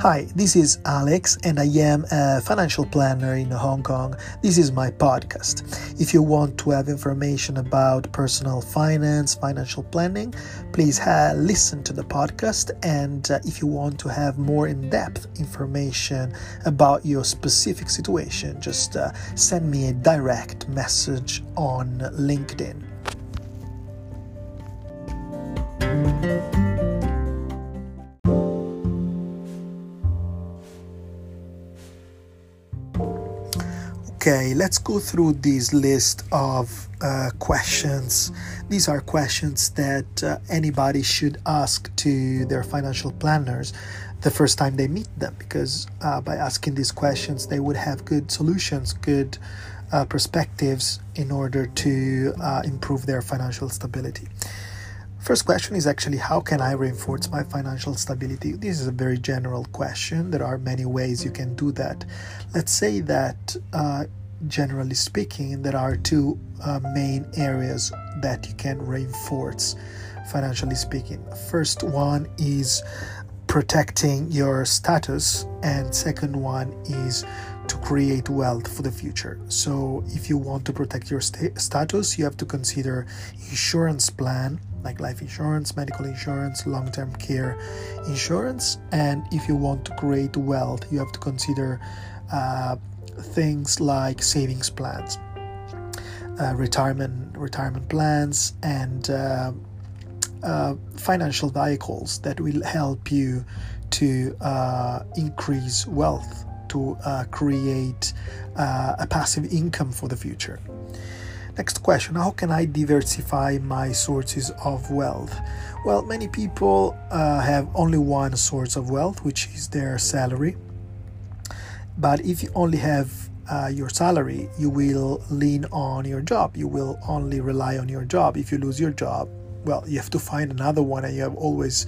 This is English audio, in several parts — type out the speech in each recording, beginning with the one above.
Hi, this is Alex, and I am a financial planner in Hong Kong. This is my podcast. If you want to have information about personal finance, financial planning, please uh, listen to the podcast. And uh, if you want to have more in depth information about your specific situation, just uh, send me a direct message on LinkedIn. Okay, let's go through this list of uh, questions. These are questions that uh, anybody should ask to their financial planners the first time they meet them because uh, by asking these questions, they would have good solutions, good uh, perspectives in order to uh, improve their financial stability. First question is actually how can I reinforce my financial stability? This is a very general question. There are many ways you can do that. Let's say that, uh, generally speaking, there are two uh, main areas that you can reinforce, financially speaking. First one is protecting your status, and second one is to create wealth for the future. So, if you want to protect your st- status, you have to consider insurance plan like life insurance, medical insurance, long term care insurance. And if you want to create wealth, you have to consider uh, things like savings plans, uh, retirement retirement plans, and uh, uh financial vehicles that will help you to uh, increase wealth, to uh, create a passive income for the future. Next question How can I diversify my sources of wealth? Well, many people uh, have only one source of wealth, which is their salary. But if you only have uh, your salary, you will lean on your job. You will only rely on your job. If you lose your job, well, you have to find another one, and you have always,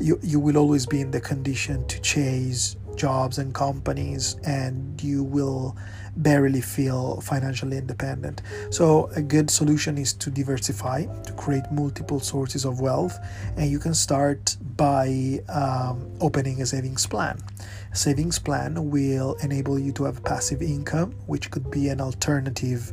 you you will always be in the condition to chase jobs and companies, and you will barely feel financially independent. So, a good solution is to diversify, to create multiple sources of wealth, and you can start by um, opening a savings plan. A savings plan will enable you to have passive income, which could be an alternative.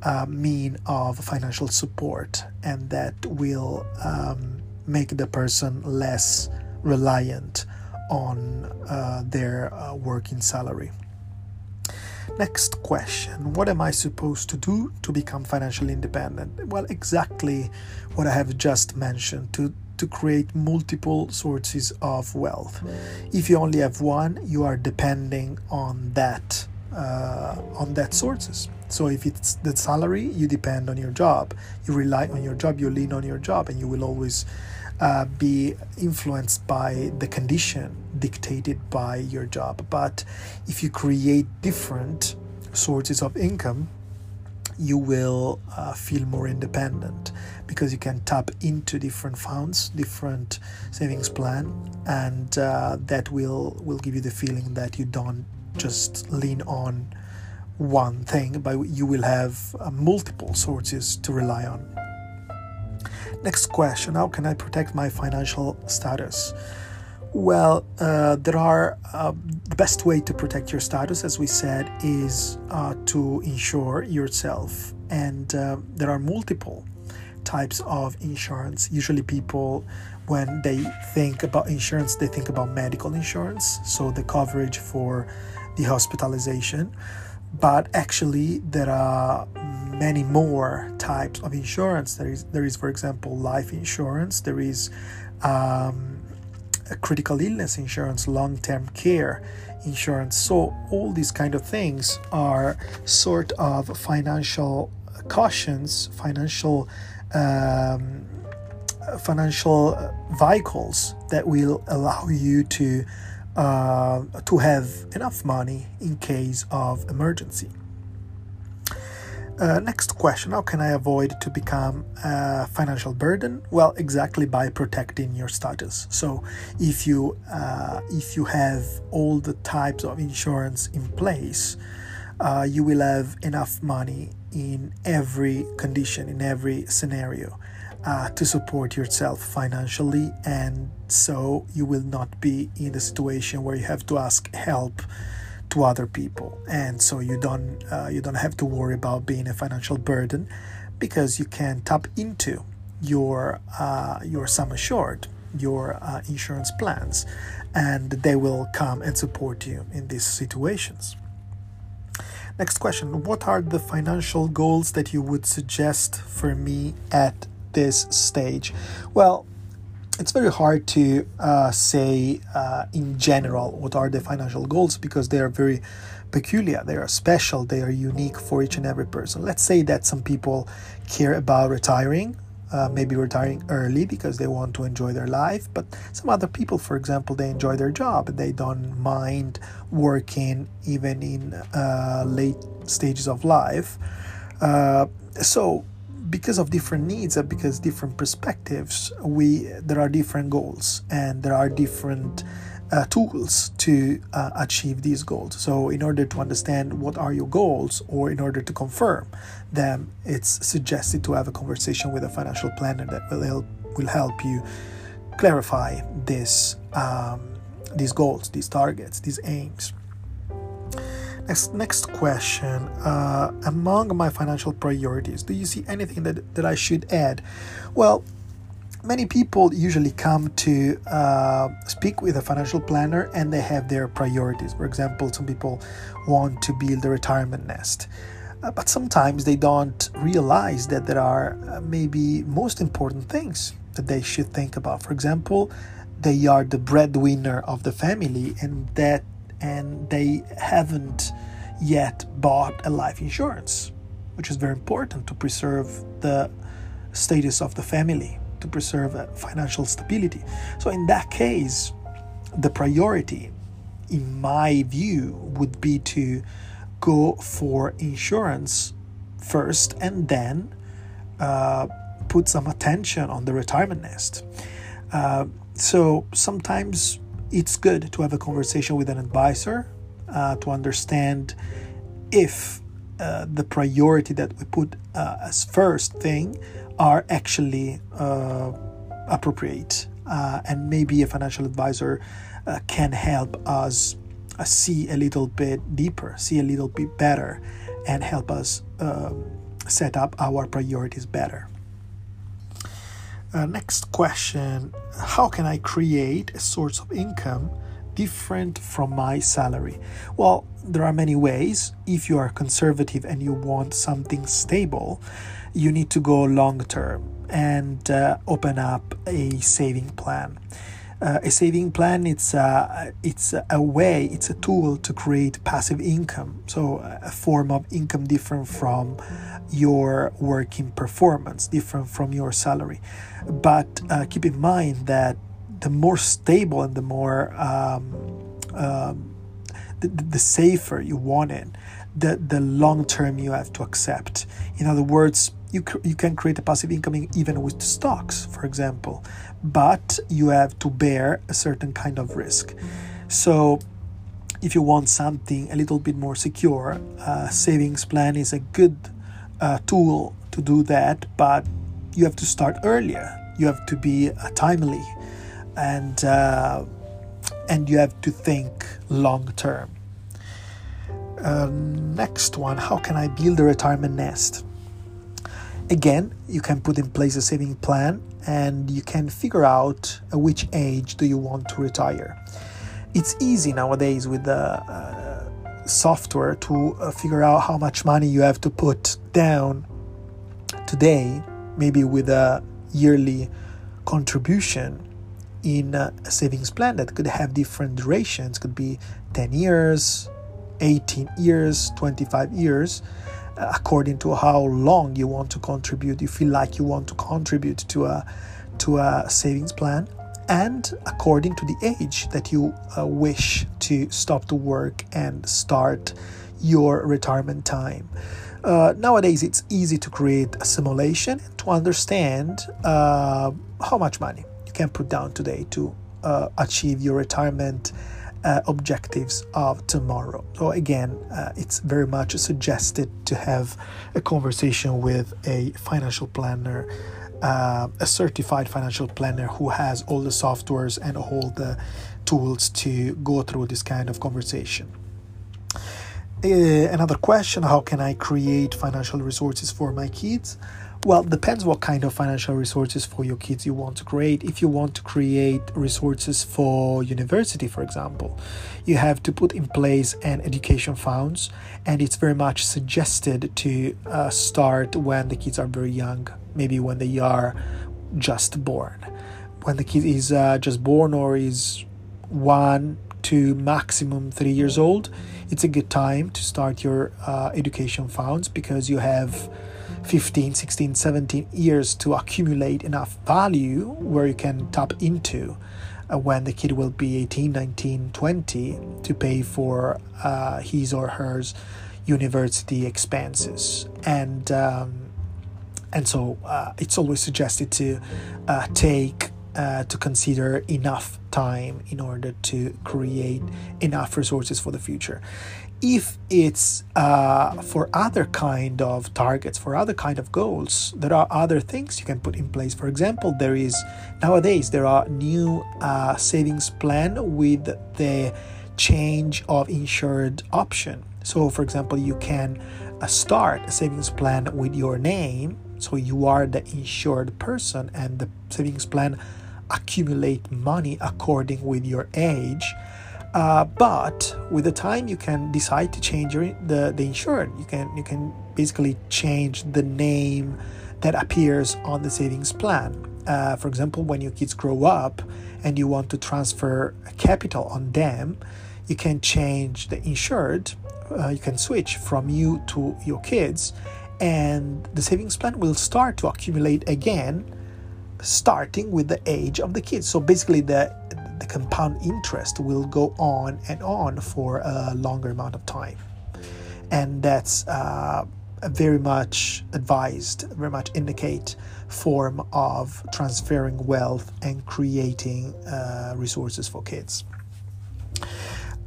Uh, mean of financial support, and that will um, make the person less reliant on uh, their uh, working salary. Next question What am I supposed to do to become financially independent? Well, exactly what I have just mentioned to, to create multiple sources of wealth. If you only have one, you are depending on that. Uh, on that sources. So if it's the salary, you depend on your job. You rely on your job. You lean on your job, and you will always uh, be influenced by the condition dictated by your job. But if you create different sources of income, you will uh, feel more independent because you can tap into different funds, different savings plan, and uh, that will will give you the feeling that you don't just lean on one thing, but you will have uh, multiple sources to rely on. Next question How can I protect my financial status? Well, uh, there are uh, the best way to protect your status, as we said, is uh, to insure yourself, and uh, there are multiple types of insurance. Usually, people, when they think about insurance, they think about medical insurance, so the coverage for the hospitalization. But actually, there are many more types of insurance. There is, there is, for example, life insurance. There is um, critical illness insurance, long-term care insurance. So all these kind of things are sort of financial cautions, financial um, financial vehicles that will allow you to uh, to have enough money in case of emergency. Uh, next question How can I avoid to become a financial burden? Well, exactly by protecting your status. So, if you uh, if you have all the types of insurance in place, uh, you will have enough money in every condition, in every scenario. uh, to support yourself financially, and so you will not be in the situation where you have to ask help to other people, and so you don't uh, you don't have to worry about being a financial burden because you can tap into your uh, your sum assured, your uh, insurance plans, and they will come and support you in these situations. Next question What are the financial goals that you would suggest for me at this stage? Well, it's very hard to uh, say uh, in general what are the financial goals because they are very peculiar, they are special, they are unique for each and every person. Let's say that some people care about retiring, uh, maybe retiring early because they want to enjoy their life, but some other people, for example, they enjoy their job, they don't mind working even in uh, late stages of life. Uh, so because of different needs and because different perspectives we there are different goals and there are different uh, tools to uh, achieve these goals. So in order to understand what are your goals or in order to confirm them it's suggested to have a conversation with a financial planner that will help will help you clarify this um, these goals these targets these aims Next, next question. Uh, among my financial priorities, do you see anything that, that I should add? Well, many people usually come to uh, speak with a financial planner and they have their priorities. For example, some people want to build a retirement nest. Uh, but sometimes they don't realize that there are uh, maybe most important things that they should think about. For example, they are the breadwinner of the family and that and they haven't yet bought a life insurance, which is very important to preserve the status of the family, to preserve financial stability. So, in that case, the priority, in my view, would be to go for insurance first and then uh, put some attention on the retirement nest. Uh, so sometimes it's good to have a conversation with an advisor uh, to understand if uh, the priority that we put uh, as first thing are actually uh, appropriate. Uh, and maybe a financial advisor uh, can help us see a little bit deeper, see a little bit better, and help us set up our priorities better. Uh, next question How can I create a source of income different from my salary? Well, there are many ways. If you are conservative and you want something stable, you need to go long term and uh, open up a saving plan. Uh, a saving plan it's a, it's a way it's a tool to create passive income. So a form of income different from your working performance different from your salary. But uh, keep in mind that the more stable and the more um, um, the, the safer you want it the, the long term you have to accept. In other words you, you can create a passive income even with stocks, for example, but you have to bear a certain kind of risk. So, if you want something a little bit more secure, a savings plan is a good uh, tool to do that, but you have to start earlier. You have to be uh, timely, and uh, and you have to think long term. Uh, next one: How can I build a retirement nest? Again, you can put in place a saving plan and you can figure out at which age do you want to retire. It's easy nowadays with the uh, software to uh, figure out how much money you have to put down today, maybe with a yearly contribution in a savings plan that could have different durations, could be 10 years, 18 years, 25 years according to how long you want to contribute you feel like you want to contribute to a to a savings plan and according to the age that you uh, wish to stop to work and start your retirement time. Uh, nowadays it's easy to create a simulation to understand uh, how much money you can put down today to uh, achieve your retirement uh, objectives of tomorrow. So, again, uh, it's very much suggested to have a conversation with a financial planner uh, a certified financial planner who has all the softwares and all the tools to go through this kind of conversation. Uh, another question How can I create financial resources for my kids? Well, depends what kind of financial resources for your kids you want to create. If you want to create resources for university, for example, you have to put in place an education funds, and it's very much suggested to uh, start when the kids are very young, maybe when they are just born. When the kid is uh, just born or is one to maximum three years old, it's a good time to start your uh, education funds because you have 15, 16, 17 years to accumulate enough value where you can tap into uh, when the kid will be 18, 19, 20 to pay for uh, his or her university expenses. And um, and so uh, it's always suggested to uh, take uh, to consider enough time in order to create enough resources for the future if it's uh, for other kind of targets for other kind of goals there are other things you can put in place. For example there is nowadays there are new uh, savings plan with the change of insured option. So for example you can uh, start a savings plan with your name. So you are the insured person and the savings plan accumulate money according with your age uh, but with the time, you can decide to change your, the the insured. You can you can basically change the name that appears on the savings plan. Uh, for example, when your kids grow up and you want to transfer capital on them, you can change the insured. Uh, you can switch from you to your kids, and the savings plan will start to accumulate again, starting with the age of the kids. So basically, the the compound interest will go on and on for a longer amount of time. And that's uh, very much advised, very much indicate form of transferring wealth and creating uh, resources for kids.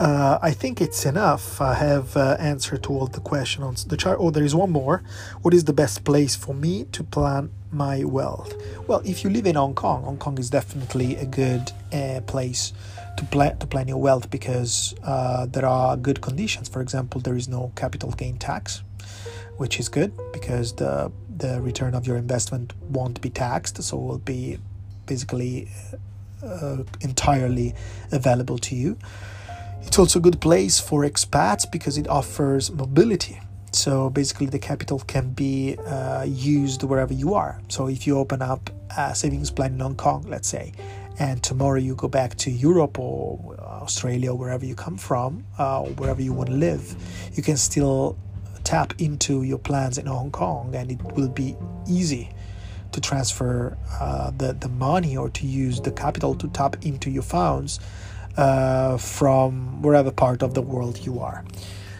Uh, I think it's enough. I have uh, answered to all the questions on the chart. Oh, there is one more. What is the best place for me to plan my wealth? Well, if you live in Hong Kong, Hong Kong is definitely a good uh, place to plan to plan your wealth because uh, there are good conditions. For example, there is no capital gain tax, which is good because the the return of your investment won't be taxed, so it will be basically uh, entirely available to you. It's also a good place for expats because it offers mobility. So basically, the capital can be uh, used wherever you are. So if you open up a savings plan in Hong Kong, let's say, and tomorrow you go back to Europe or Australia, or wherever you come from, uh, wherever you want to live, you can still tap into your plans in Hong Kong, and it will be easy to transfer uh, the the money or to use the capital to tap into your funds uh, from wherever part of the world you are.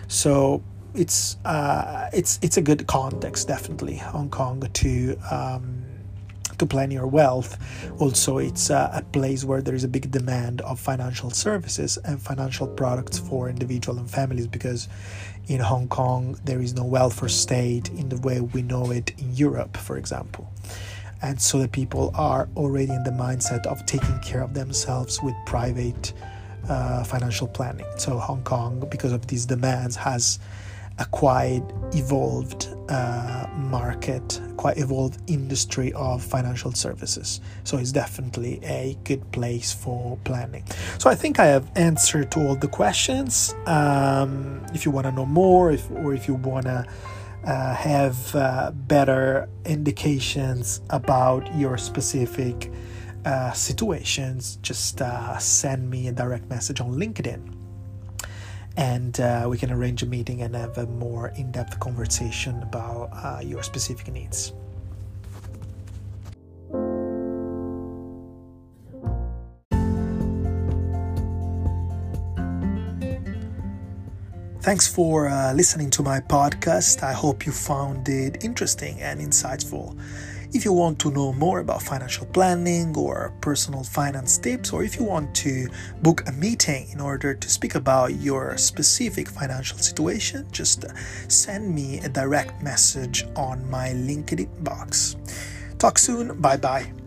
So it's uh, it's it's a good context, definitely Hong Kong to. Um, to plan your wealth. Also, it's uh, a place where there is a big demand of financial services and financial products for individual and families because in Hong Kong there is no welfare state in the way we know it in Europe, for example and so the people are already in the mindset of taking care of themselves with private uh, financial planning. So Hong Kong, because of these demands, has a quite evolved uh, market, quite evolved industry of financial services. So it's definitely a good place for planning. So I think I have answered to all the questions. Um, if you want to know more, if or if you want to uh, have uh, better indications about your specific uh, situations, just uh, send me a direct message on LinkedIn. And uh, we can arrange a meeting and have a more in depth conversation about uh, your specific needs. Thanks for uh, listening to my podcast. I hope you found it interesting and insightful. If you want to know more about financial planning or personal finance tips, or if you want to book a meeting in order to speak about your specific financial situation, just send me a direct message on my LinkedIn box. Talk soon. Bye bye.